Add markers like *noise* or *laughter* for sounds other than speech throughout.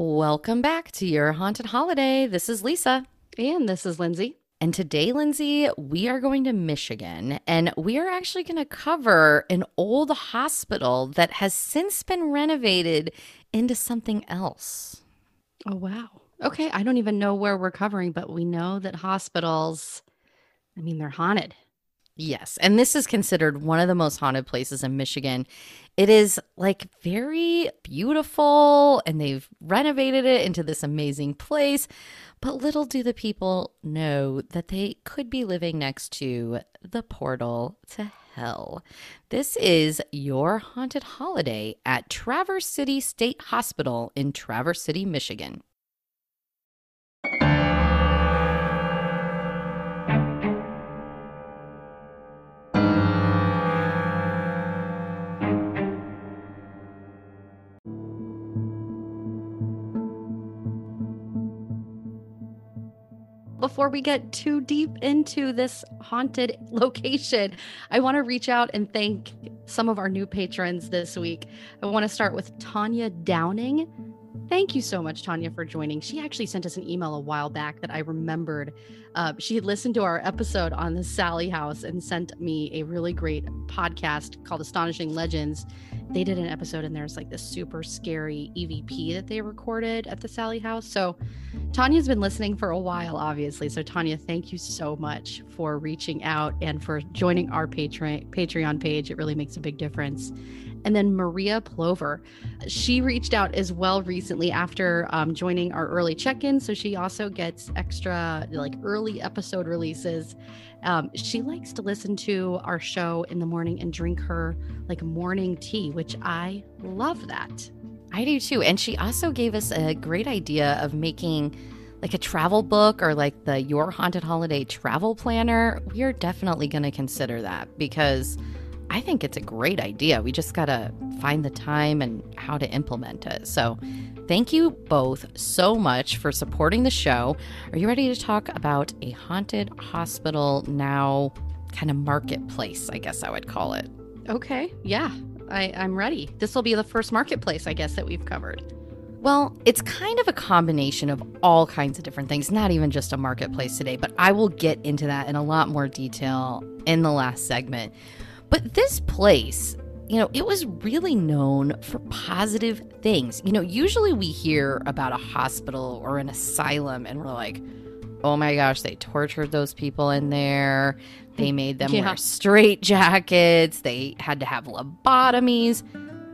Welcome back to your haunted holiday. This is Lisa. And this is Lindsay. And today, Lindsay, we are going to Michigan and we are actually going to cover an old hospital that has since been renovated into something else. Oh, wow. Okay. I don't even know where we're covering, but we know that hospitals, I mean, they're haunted. Yes. And this is considered one of the most haunted places in Michigan. It is like very beautiful and they've renovated it into this amazing place. But little do the people know that they could be living next to the portal to hell. This is your haunted holiday at Traverse City State Hospital in Traverse City, Michigan. Before we get too deep into this haunted *laughs* location, I want to reach out and thank some of our new patrons this week. I want to start with Tanya Downing. Thank you so much, Tanya, for joining. She actually sent us an email a while back that I remembered. Uh, she had listened to our episode on the Sallie House and sent me a really great podcast called Astonishing Legends. They did an episode, and there's like this super scary EVP that they recorded at the Sallie House. So, Tanya's been listening for a while, obviously. So, Tanya, thank you so much for reaching out and for joining our Patreon Patreon page. It really makes a big difference. And then Maria Plover, she reached out as well recently after um, joining our early check in. So she also gets extra like early episode releases. Um, she likes to listen to our show in the morning and drink her like morning tea, which I love that. I do too. And she also gave us a great idea of making like a travel book or like the Your Haunted Holiday travel planner. We are definitely going to consider that because I think it's a great idea. We just got to find the time and how to implement it. So, thank you both so much for supporting the show. Are you ready to talk about a haunted hospital now kind of marketplace? I guess I would call it. Okay. Yeah, I, I'm ready. This will be the first marketplace, I guess, that we've covered. Well, it's kind of a combination of all kinds of different things, not even just a marketplace today, but I will get into that in a lot more detail in the last segment. But this place, you know, it was really known for positive things. You know, usually we hear about a hospital or an asylum and we're like, oh my gosh, they tortured those people in there. They mm, made them yeah. wear straight jackets. They had to have lobotomies.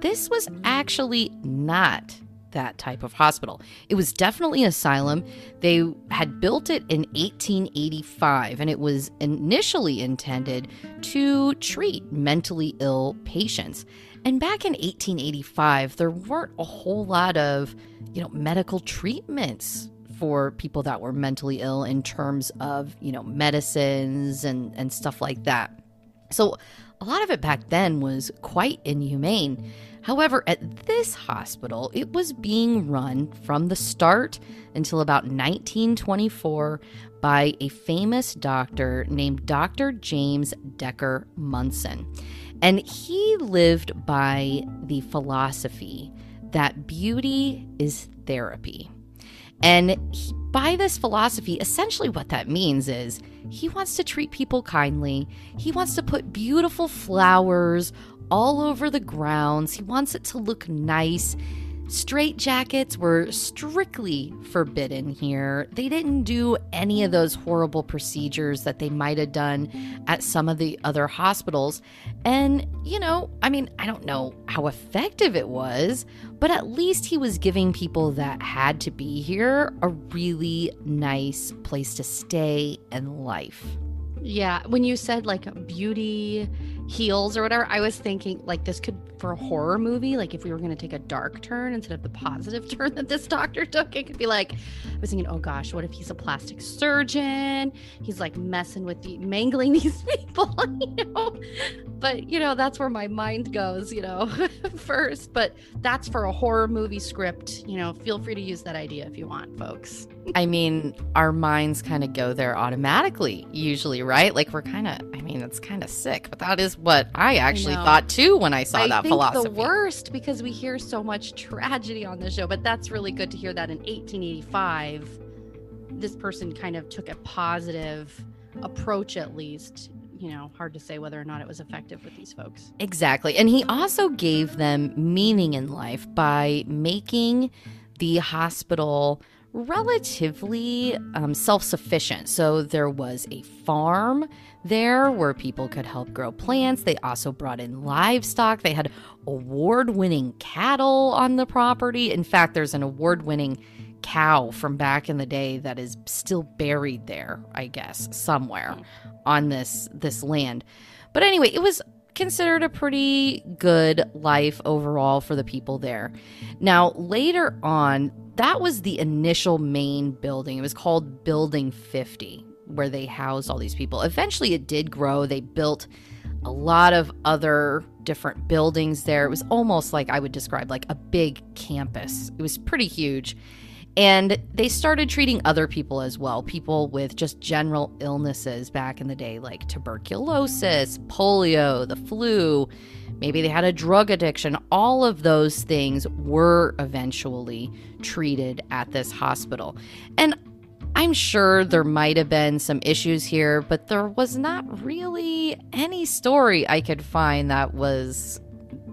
This was actually not that type of hospital. It was definitely an asylum. They had built it in 1885 and it was initially intended to treat mentally ill patients. And back in 1885, there weren't a whole lot of, you know, medical treatments for people that were mentally ill in terms of, you know, medicines and and stuff like that. So, a lot of it back then was quite inhumane. However, at this hospital, it was being run from the start until about 1924 by a famous doctor named Dr. James Decker Munson. And he lived by the philosophy that beauty is therapy. And he, by this philosophy, essentially what that means is he wants to treat people kindly. He wants to put beautiful flowers all over the grounds. He wants it to look nice. Straight jackets were strictly forbidden here. They didn't do any of those horrible procedures that they might have done at some of the other hospitals. And, you know, I mean, I don't know how effective it was, but at least he was giving people that had to be here a really nice place to stay and life. Yeah, when you said like beauty heals or whatever, I was thinking like this could for a horror movie, like if we were going to take a dark turn instead of the positive *laughs* turn that this doctor took, it could be like I was thinking, oh gosh, what if he's a plastic surgeon? He's like messing with the mangling *laughs* these people, *laughs* you know. But you know, that's where my mind goes, you know, first. But that's for a horror movie script. You know, feel free to use that idea if you want, folks. I mean, our minds kind of go there automatically, usually, right? Like we're kind of, I mean, it's kind of sick, but that is what I actually I thought too when I saw I that think philosophy. the worst because we hear so much tragedy on the show, but that's really good to hear that in 1885, this person kind of took a positive approach, at least. You know, hard to say whether or not it was effective with these folks. Exactly. And he also gave them meaning in life by making the hospital relatively um, self sufficient. So there was a farm there where people could help grow plants. They also brought in livestock. They had award winning cattle on the property. In fact, there's an award winning cow from back in the day that is still buried there, I guess, somewhere on this this land. But anyway, it was considered a pretty good life overall for the people there. Now, later on, that was the initial main building. It was called Building 50, where they housed all these people. Eventually, it did grow. They built a lot of other different buildings there. It was almost like I would describe like a big campus. It was pretty huge. And they started treating other people as well, people with just general illnesses back in the day, like tuberculosis, polio, the flu. Maybe they had a drug addiction. All of those things were eventually treated at this hospital. And I'm sure there might have been some issues here, but there was not really any story I could find that was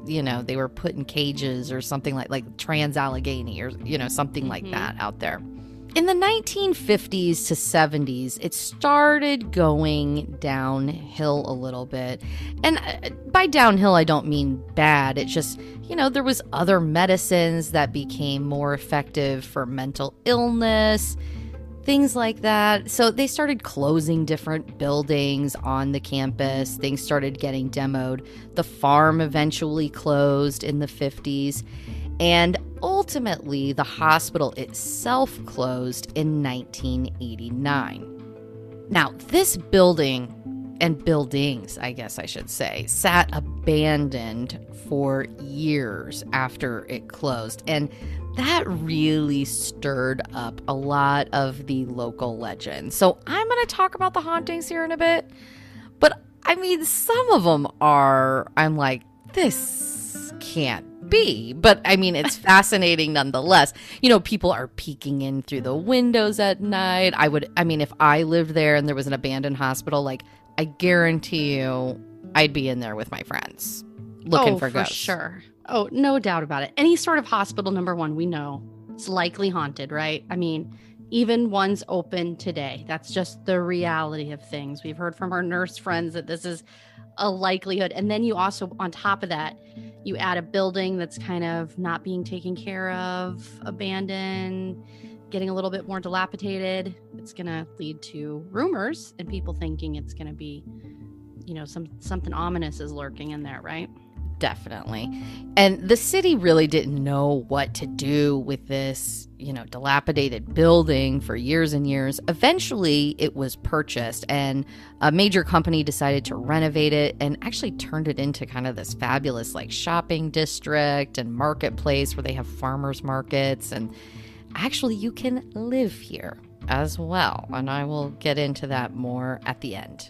you know they were put in cages or something like like trans Allegheny or you know something like Mhm. that out there. In the 1950s to 70s, it started going downhill a little bit. And uh, by downhill, I don't mean bad. It's just, you know, there was other medicines that became more effective for mental illness, things like that. So they started closing different buildings on the campus. Things started getting demoed. The farm eventually closed in the 50s. And ultimately, the hospital itself closed in 1989. Now, this building and buildings, I guess I should say, sat abandoned for years after it closed. And that really stirred up a lot of the local legends. So I'm going to talk about the hauntings here in a bit. But I mean, some of them are, I'm like, this can't be. But I mean, it's *laughs* fascinating nonetheless. You know, people are peeking in through the windows at night. I would, I mean, if I lived there and there was an abandoned hospital, like, I guarantee you I'd be in there with my friends looking oh, for ghosts. sure. Oh, no doubt about it. Any sort of hospital, number one, we know it's likely haunted, right? I mean, even ones open today. That's just the reality of things. We've heard from our nurse friends that this is a likelihood. And then you also, on top of that, you add a building that's kind of not being taken care of, abandoned, getting a little bit more dilapidated. It's going to lead to rumors and people thinking it's going to be, you know, some something ominous is lurking in there, right? Definitely. And the city really didn't know what to do with this, you know, dilapidated building for years and years. Eventually, it was purchased, and a major company decided to renovate it and actually turned it into kind of this fabulous, like, shopping district and marketplace where they have farmers markets. And actually, you can live here as well. And I will get into that more at the end.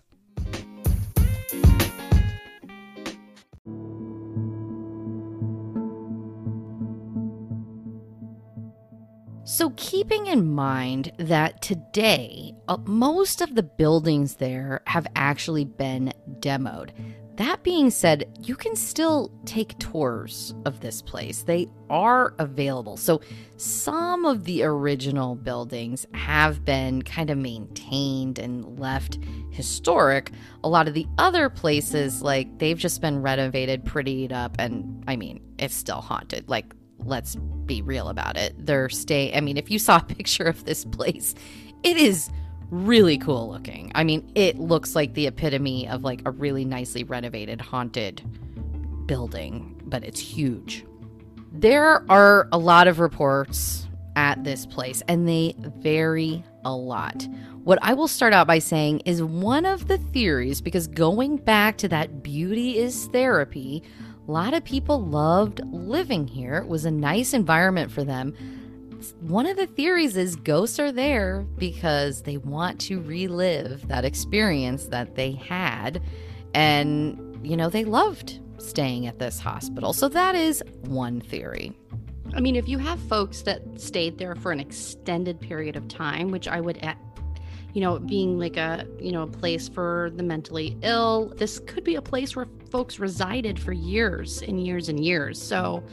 So, keeping in mind that today, uh, most of the buildings there have actually been demoed. That being said, you can still take tours of this place. They are available. So, some of the original buildings have been kind of maintained and left historic. A lot of the other places, like, they've just been renovated, prettied up, and I mean, it's still haunted. Like, let's be real about it. They're stay. I mean, if you saw a *laughs* picture of this place, it is really cool looking. I mean, it looks like the epitome of like a really nicely renovated haunted building, but it's huge. There are a lot of reports at this place and they vary a lot. What I will start out by saying is one of the theories, because going back to that beauty is therapy, a lot of people loved living here. It was a nice environment for them one of the theories is ghosts are there because they want to relive that experience that they had. And, you know, they loved staying at this hospital. So that is one theory. I mean, if you have folks that stayed there for an extended period of time, which I would you know, being like a, you know, a place for the mentally ill, this could be a place where folks resided for years and years and years. So,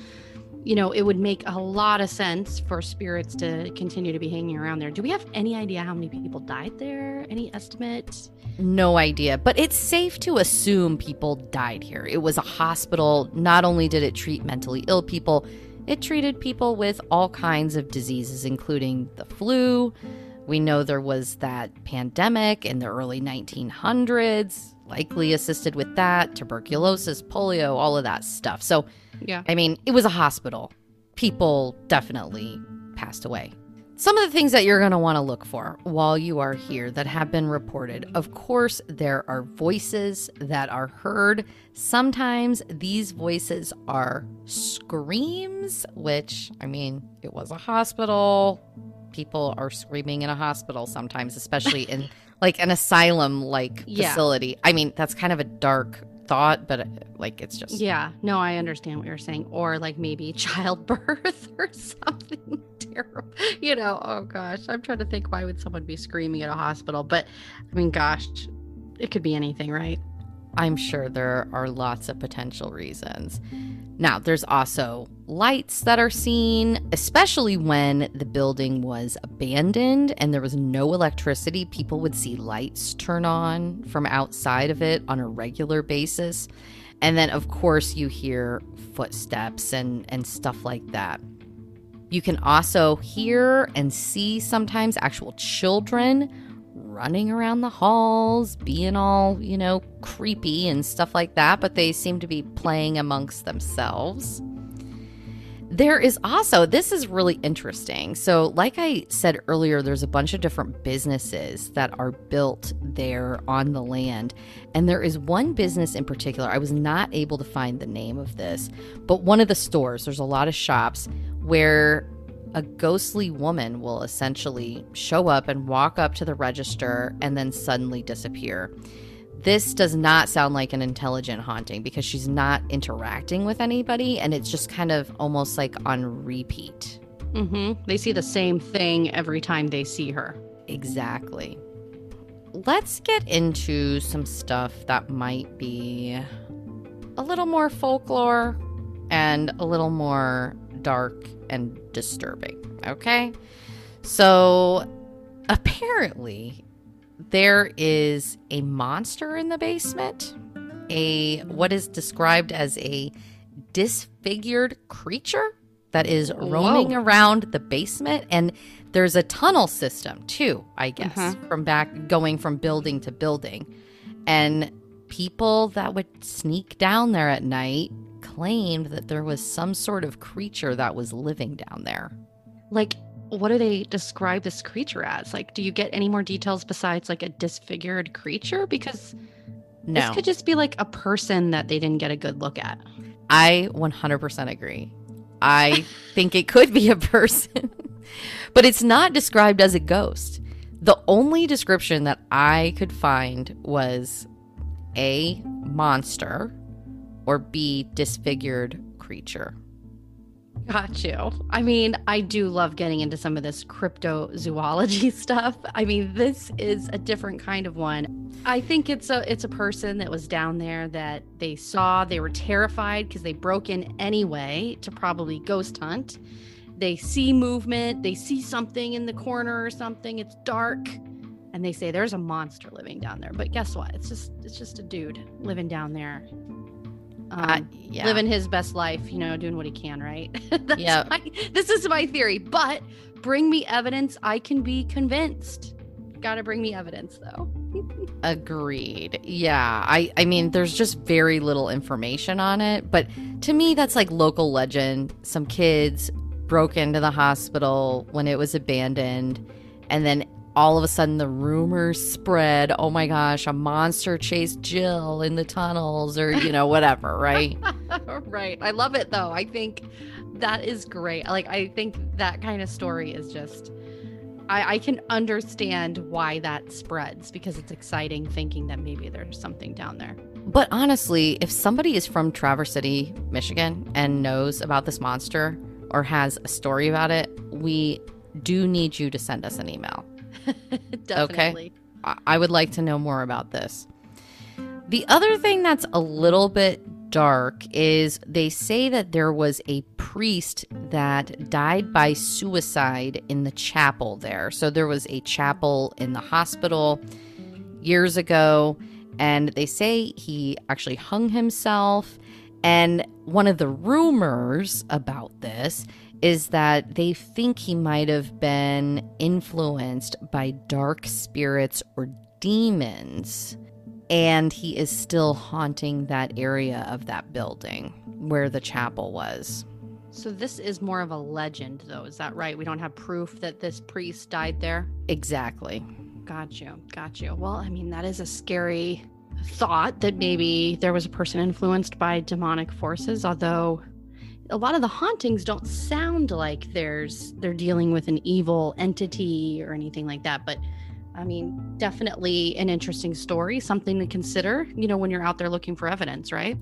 you know, it would make a lot of sense for spirits to continue to be hanging around there. Do we have any idea how many people died there? Any estimate? No idea, but it's safe to assume people died here. It was a hospital. Not only did it treat mentally ill people, it treated people with all kinds of diseases, including the flu. We know there was that pandemic in the early 1900s, likely assisted with that, tuberculosis, polio, all of that stuff. So, yeah. I mean, it was a hospital. People definitely passed away. Some of the things that you're going to want to look for while you are here that have been reported. Of course, there are voices that are heard. Sometimes these voices are screams, which, I mean, it was a hospital. People are screaming in a hospital sometimes, especially in *laughs* like an asylum like Yeah. facility. I mean, that's kind of a dark thought, but like it's just Yeah, no, I understand what you're saying. Or like maybe *laughs* childbirth *laughs* or something terrible. You know, oh gosh, I'm trying to think why would someone be screaming at a hospital? But I mean, gosh, it could be anything, right? I'm sure there are lots of potential reasons. Now, there's also lights that are seen, especially when the building was abandoned and there was no electricity. People would see lights turn on from outside of it on a regular basis. And then, of course, you hear footsteps and, and stuff like that. You can also hear and see sometimes actual children running around the halls, being all, you know, creepy and stuff like that, but they seem to be playing amongst themselves. There is also, this is really interesting. So, like I said earlier, there's a bunch of different businesses that are built there on the land. And there is one business in particular, I was not able to find the name of this, but one of the stores, there's a lot of shops where a ghostly woman will essentially show up and walk up to the register and then suddenly disappear. This does not sound like an intelligent haunting because she's not interacting with anybody and it's just kind of almost like on repeat. Mm-hmm. They see the same thing every time they see her. Exactly. Let's get into some stuff that might be a little more folklore and a little more dark and disturbing. Okay? So, apparently, there is a monster in the basement, a what is described as a disfigured creature that is roaming Whoa. around the basement and there's a tunnel system too, I guess, mm-hmm. from back going from building to building. And people that would sneak down there at night claimed that there was some sort of creature that was living down there. Like what do they describe this creature as? Like, do you get any more details besides like a disfigured creature? Because no. this could just be like a person that they didn't get a good look at. I 100% agree. I *laughs* think it could be a person, *laughs* but it's not described as a ghost. The only description that I could find was A, monster, or B, disfigured creature. Got you. I mean, I do love getting into some of this cryptozoology *laughs* stuff. I mean, this is a different kind of one. I think it's a it's a person that was down there that they saw, they were terrified because they broke in anyway to probably ghost hunt. They see movement, they see something in the corner or something, it's dark, and they say there's a monster living down there. But guess what? It's just it's just a dude living down there um, uh, yeah. living his best life, you know, doing what he can, right? *laughs* yeah. This is my theory, but bring me evidence. I can be convinced. Got to bring me evidence, though. *laughs* Agreed. Yeah. I, I mean, there's just very little information on it, but to me, that's like local legend. Some kids broke into the hospital when it was abandoned, and then all of a sudden the rumors spread oh my gosh a monster chased jill in the tunnels or you know whatever right? *laughs* Right. I love it though. I think that is great. Like i think that kind of story is just I, I can understand why that spreads because it's exciting thinking that maybe there's something down there. But honestly if somebody is from traverse city michigan and knows about this monster or has a story about it we do need you to send us an email *laughs* Definitely. Okay. I would like to know more about this. The other thing that's a little bit dark is they say that there was a priest that died by suicide in the chapel there. So there was a chapel in the hospital years ago, and they say he actually hung himself. And one of the rumors about this is that they think he might have been influenced by dark spirits or demons. And he is still haunting that area of that building where the chapel was. So, this is more of a legend, though. Is that right? We don't have proof that this priest died there? Exactly. Got you. Got you. Well, I mean, that is a scary thought that maybe there was a person influenced by demonic forces, although a lot of the hauntings don't sound like there's they're dealing with an evil entity or anything like that. But i mean definitely an interesting story something to consider you know when you're out there looking for evidence right?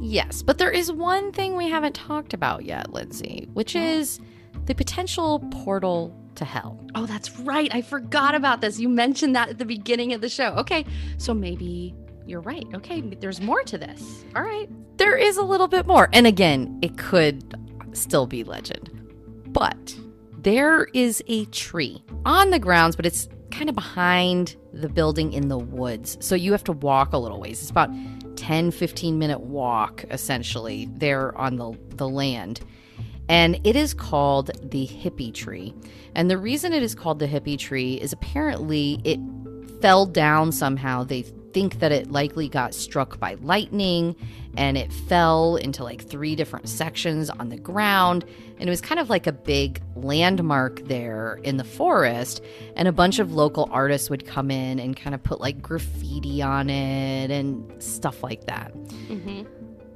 Yes but there is one thing we haven't talked about yet lindsay which is the potential portal to hell. Oh that's right. I forgot about this. You mentioned that at the beginning of the show. Okay so maybe you're right. Okay, there's more to this. All right. There is a little bit more. And again, it could still be legend. But there is a tree on the grounds, but it's kind of behind the building in the woods. So you have to walk a little ways. It's about 10 15 minute walk essentially there on the the land. And it is called the hippie tree. And the reason it is called the hippie tree is apparently it fell down somehow. They think that it likely got struck by lightning and it fell into like three different sections on the ground. And it was kind of like a big landmark there in the forest. And a bunch of local artists would come in and kind of put like graffiti on it and stuff like that. Mm-hmm.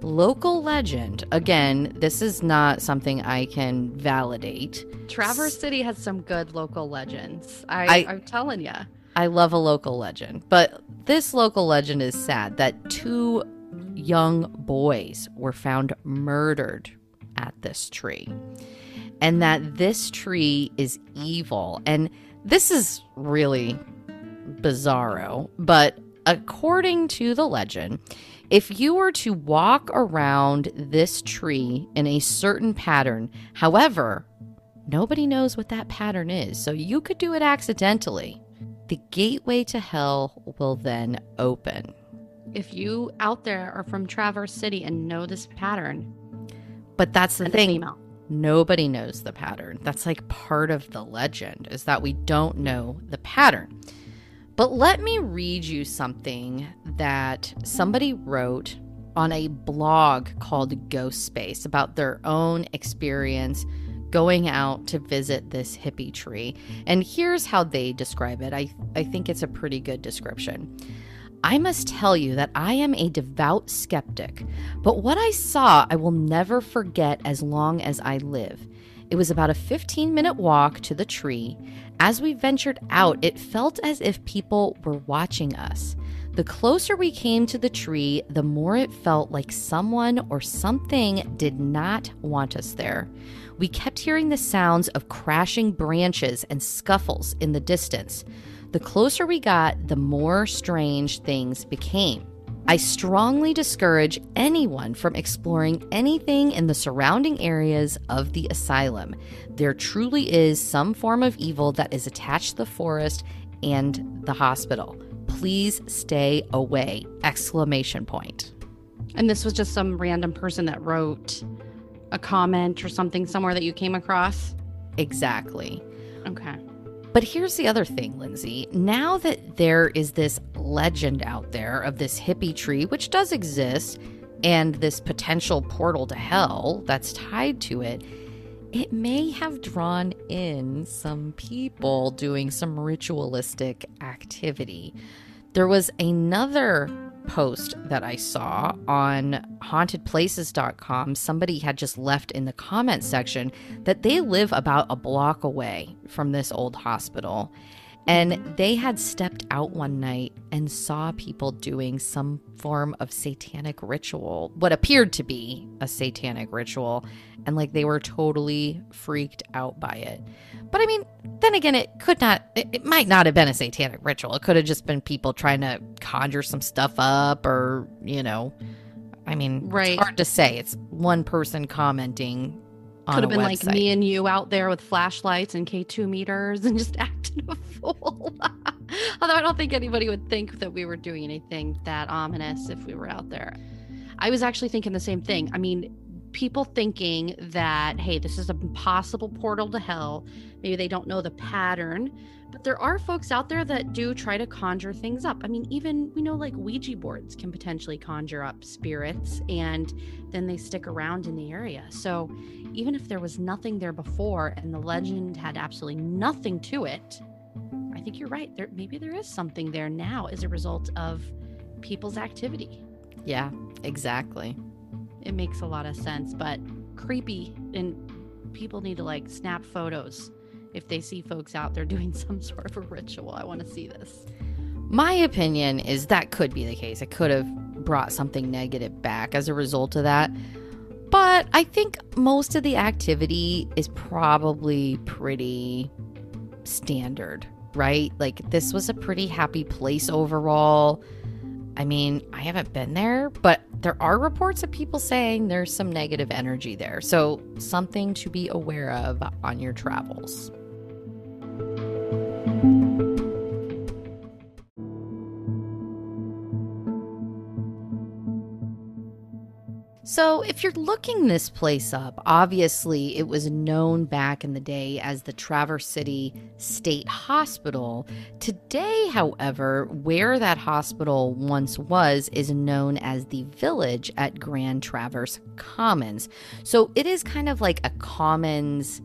Local legend. Again, this is not something I can validate. Traverse City has some good local legends. I, I, I'm telling you. I love a local legend, but this local legend is sad that two young boys were found murdered at this tree. And that this tree is evil. And this is really bizarro, but according to the legend, if you were to walk around this tree in a certain pattern, however, nobody knows what that pattern is, so you could do it accidentally the gateway to hell will then open. If you out there are from Traverse City and know this pattern, But that's the thing. female. Nobody knows the pattern. That's like part of the legend is that we don't know the pattern. But let me read you something that somebody wrote on a blog called Ghost Space about their own experience going out to visit this hippie tree. And here's how they describe it. I, I think it's a pretty good description. I must tell you that I am a devout skeptic, but what I saw I will never forget as long as I live. It was about a 15 minute walk to the tree. As we ventured out, it felt as if people were watching us. The closer we came to the tree, the more it felt like someone or something did not want us there. We kept hearing the sounds of crashing branches and scuffles in the distance. The closer we got, the more strange things became. I strongly discourage anyone from exploring anything in the surrounding areas of the asylum. There truly is some form of evil that is attached to the forest and the hospital. Please stay away. Exclamation point. And this was just some random person that wrote a comment or something somewhere that you came across. Exactly. Okay. But here's the other thing, Lindsay. Now that there is this legend out there of this hippie tree, which does exist, and this potential portal to hell that's tied to it, it may have drawn in some people doing some ritualistic activity. There was another post that I saw on hauntedplaces.com. Somebody had just left in the comment section that they live about a block away from this old hospital. And they had stepped out one night and saw people doing some form of satanic ritual, what appeared to be a satanic ritual. And like they were totally freaked out by it. But I mean, then again, it could not, it, it might not have been a satanic ritual. It could have just been people trying to conjure some stuff up or, you know, I mean, Right. it's hard to say. It's one person commenting Could have been like me and you out there with flashlights and K2 meters and just *laughs* acting a fool. *laughs* Although I don't think anybody would think that we were doing anything that ominous if we were out there. I was actually thinking the same thing. I mean, people thinking that, hey, this is a possible portal to hell. Maybe they don't know the pattern, but there are folks out there that do try to conjure things up. I mean, even we know like Ouija boards can potentially conjure up spirits and then they stick around in the area. So even if there was nothing there before and the legend had absolutely nothing to it, I think you're right. There maybe there is something there now as a result of people's activity. Yeah, exactly. It makes a lot of sense, but creepy and people need to like snap photos if they see folks out there *laughs* doing some sort of a ritual. I want to see this. My opinion is that could be the case. It could have brought something negative back as a result of that. But I think most of the activity is probably pretty standard, right? Like this was a pretty happy place overall. I mean, I haven't been there, but there are reports of people saying there's some negative energy there. So, something to be aware of on your travels. So, if you're looking this place up, obviously it was known back in the day as the Traverse City State Hospital. Today, however, where that hospital once was is known as the Village at Grand Traverse Commons. So, it is kind of like a commons,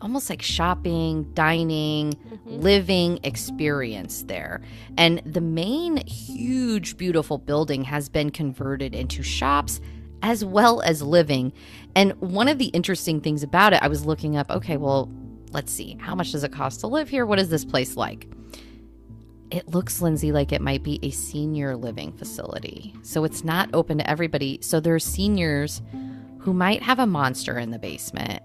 almost like shopping, dining, mm-hmm. living experience there. And the main huge, beautiful building has been converted into shops as well as living. And one of the interesting things about it, I was looking up, okay, well, let's see, how much does it cost to live here? What is this place like? It looks, Lindsay, like it might be a senior living facility. So it's not open to everybody. So there's seniors who might have a monster in the basement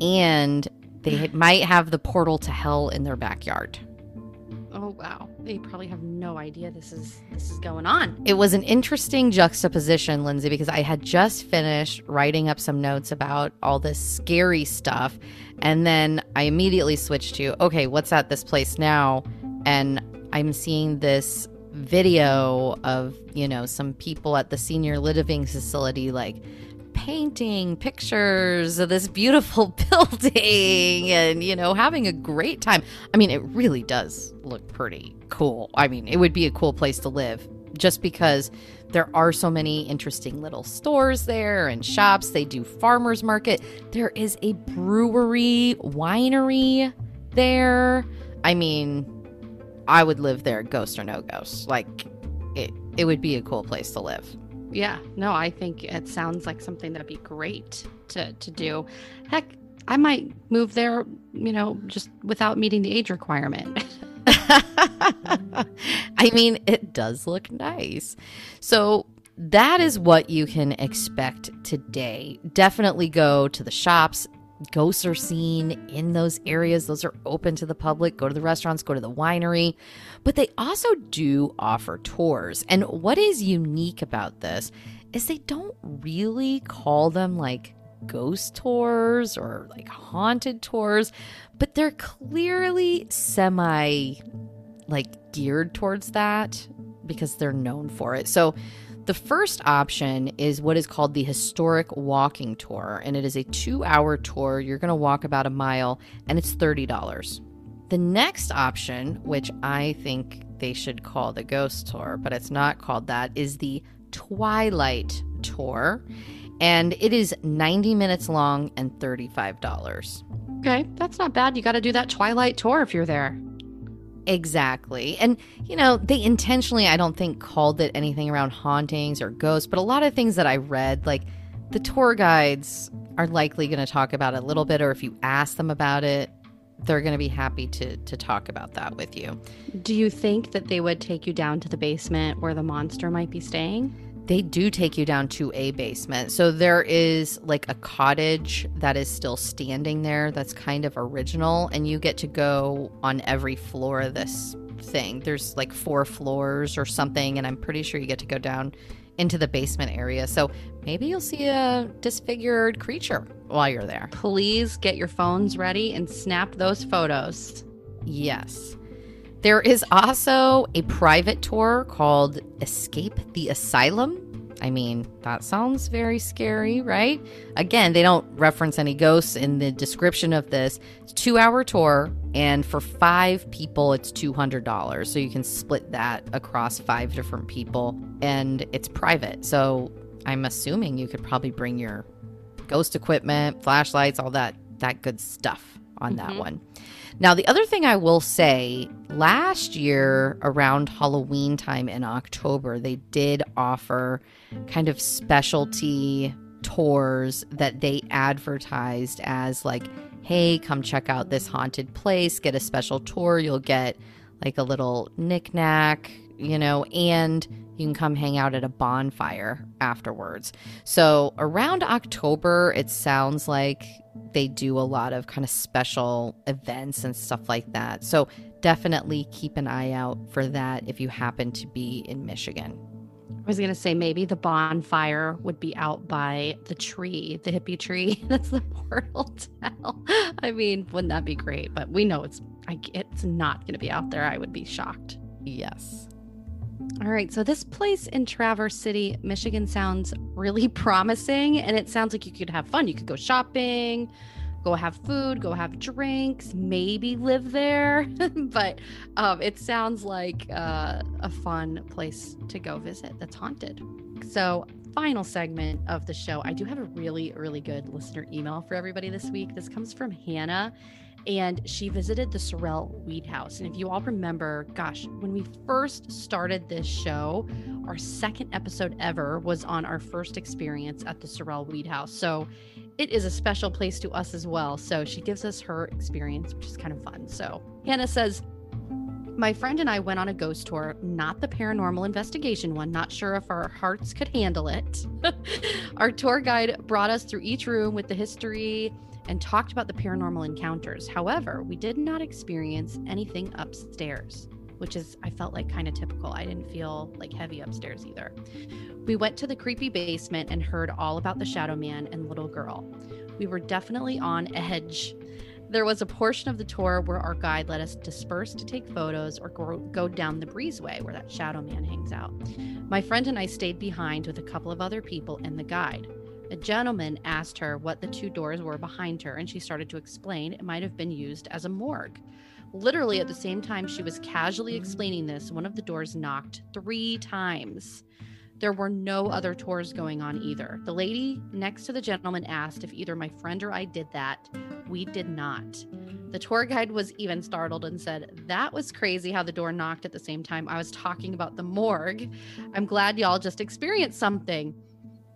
and they might have the portal to hell in their backyard. Oh wow. They probably have no idea this is this is going on. It was an interesting juxtaposition, Lindsay, because I had just finished writing up some notes about all this scary stuff. And then I immediately switched to, okay, what's at this place now? And I'm seeing this video of, you know, some people at the senior living facility like painting pictures of this beautiful *laughs* building and, you know, having a great time. I mean, it really does look pretty cool. I mean, it would be a cool place to live just because there are so many interesting little stores there and shops. They do farmers market. There is a brewery, winery there. I mean, I would live there, ghost or no ghost. Like, it, it would be a cool place to live. Yeah, no, I think it sounds like something that'd be great to to do. Heck, I might move there, you know, just without meeting the age requirement. *laughs* I mean, it does look nice. So, that is what you can expect today. Definitely go to the shops. Ghosts are seen in those areas. Those are open to the public. Go to the restaurants, go to the winery. But they also do offer tours. And what is unique about this is they don't really call them like ghost tours or like haunted tours, but they're clearly semi like geared towards that because they're known for it. So the first option is what is called the historic walking tour, and it is a two hour tour. You're going to walk about a mile, and it's $30. The next option, which I think they should call the ghost tour, but it's not called that, is the Twilight Tour. And it is 90 minutes long and $35. Okay, that's not bad. You got to do that Twilight tour if you're there. Exactly. And, you know, they intentionally, I don't think, called it anything around hauntings or ghosts, but a lot of things that I read, like the tour guides are likely going to talk about it a little bit, or if you ask them about it, they're going to be happy to to talk about that with you. Do you think that they would take you down to the basement where the monster might be staying? They do take you down to a basement. So there is like a cottage that is still standing there that's kind of original, and you get to go on every floor of this thing. There's like four floors or something, and I'm pretty sure you get to go down into the basement area. So maybe you'll see a disfigured creature while you're there. Please get your phones ready and snap those photos. Yes. There is also a private tour called Escape the Asylum. I mean, that sounds very scary, right? Again, they don't reference any ghosts in the description of this. It's two hour tour, and for five people, it's $200. So you can split that across five different people, and it's private. So I'm assuming you could probably bring your ghost equipment, flashlights, all that that good stuff on mm-hmm. that one. Now, the other thing I will say last year around Halloween time in October, they did offer kind of specialty tours that they advertised as like, hey, come check out this haunted place, get a special tour. You'll get like a little knickknack, you know, and you can come hang out at a bonfire afterwards. So around October, it sounds like they do a lot of kind of special events and stuff like that. So definitely keep an eye out for that if you happen to be in Michigan. I was going to say maybe the bonfire would be out by the tree, the hippie tree. *laughs* That's the portal to hell. I mean, wouldn't that be great? But we know it's I, it's not going to be out there. I would be shocked. Yes. All right, so this place in Traverse City, Michigan sounds really *laughs* promising and it sounds like you could have fun. You could go shopping, go have food, go have drinks, maybe live there. *laughs* but um, it sounds like uh, a fun place to go visit that's haunted. So, final segment of the show, I do have a really, really good listener email for everybody this week. This comes from Hannah and she visited the Sorrel Weed House. And if you all remember, gosh, when we first started this show, our second episode ever was on our first experience at the Sorrel Weed House. So it is a special place to us as well. So she gives us her experience, which is kind of fun. So Hannah says, my friend and I went on a ghost tour, not the paranormal investigation one, not sure if our hearts could handle it. *laughs* our tour guide brought us through each room with the history and talked about the paranormal encounters. However, we did not experience anything upstairs, which is, I felt like kind of typical. I didn't feel like heavy upstairs either. We went to the creepy basement and heard all about the shadow man and little girl. We were definitely on edge. There was a portion of the tour where our guide let us disperse to take photos or go, down the breezeway where that shadow man hangs out. My friend and I stayed behind with a couple of other people and the guide. A gentleman asked her what the two doors were behind her, and she started to explain it might have been used as a morgue. Literally, at the same time she was casually explaining this, one of the doors knocked three times. There were no other tours going on either. The lady next to the gentleman asked if either my friend or I did that. We did not. The tour guide was even startled and said, That was crazy how the door knocked at the same time I was talking about the morgue. I'm glad y'all just experienced something.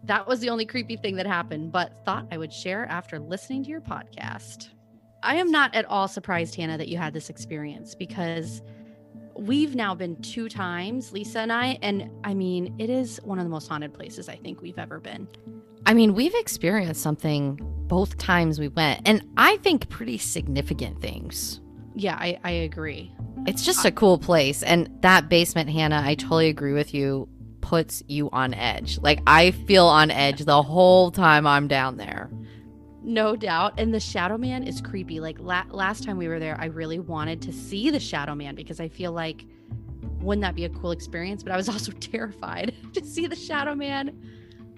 That was the only creepy thing that happened, but thought I would share after listening to your podcast. I am not at all surprised, Hannah, that you had this experience because we've now been two times, Lisa and I, and I mean, it is one of the most haunted places I think we've ever been. I mean, we've experienced something both times we went, and I think pretty significant things. Yeah, I, I agree. It's just a cool place. And that basement, Hannah, I totally agree with you, puts you on edge. Like, I feel on edge the whole time I'm down there. No doubt. And the Shadow Man is creepy. Like la- last time we were there, I really wanted to see the Shadow Man because I feel like wouldn't that be a cool experience? But I was *laughs* also terrified *laughs* to see the Shadow Man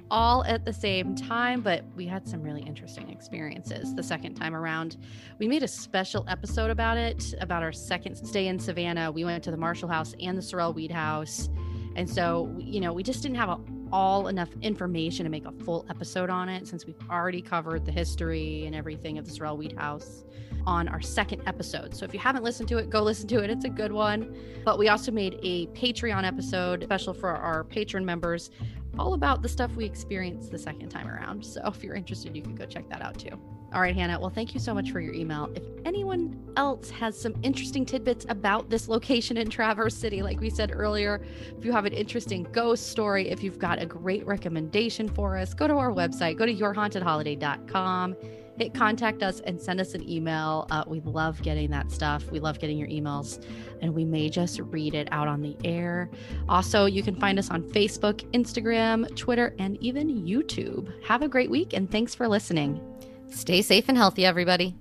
all at the same time. But we had some really interesting experiences the second time around. We made a special episode about it, about our second stay in Savannah. We went to the Marshall House and the Sorrel Weed House. And so, you know, we just didn't have a, all enough information to make a full episode on it since we've already covered the history and everything of the Sorrel Weed House on our second episode. So if you haven't listened to it, go listen to it. It's a good one. But we also made a Patreon episode special for our patron members all about the stuff we experienced the second time around. So if you're interested, you can go check that out too. All right, Hannah. Well, thank you so much for your email. If anyone else has some interesting tidbits about this location in Traverse City, like we said earlier, if you have an interesting ghost story, if you've got a great recommendation for us, go to our website, go to yourhauntedholiday.com, hit contact us, and send us an email. Uh, we love getting that stuff. We love getting your emails, and we may just read it out on the air. Also, you can find us on Facebook, Instagram, Twitter, and even YouTube. Have a great week, and thanks for listening. Stay safe and healthy, everybody.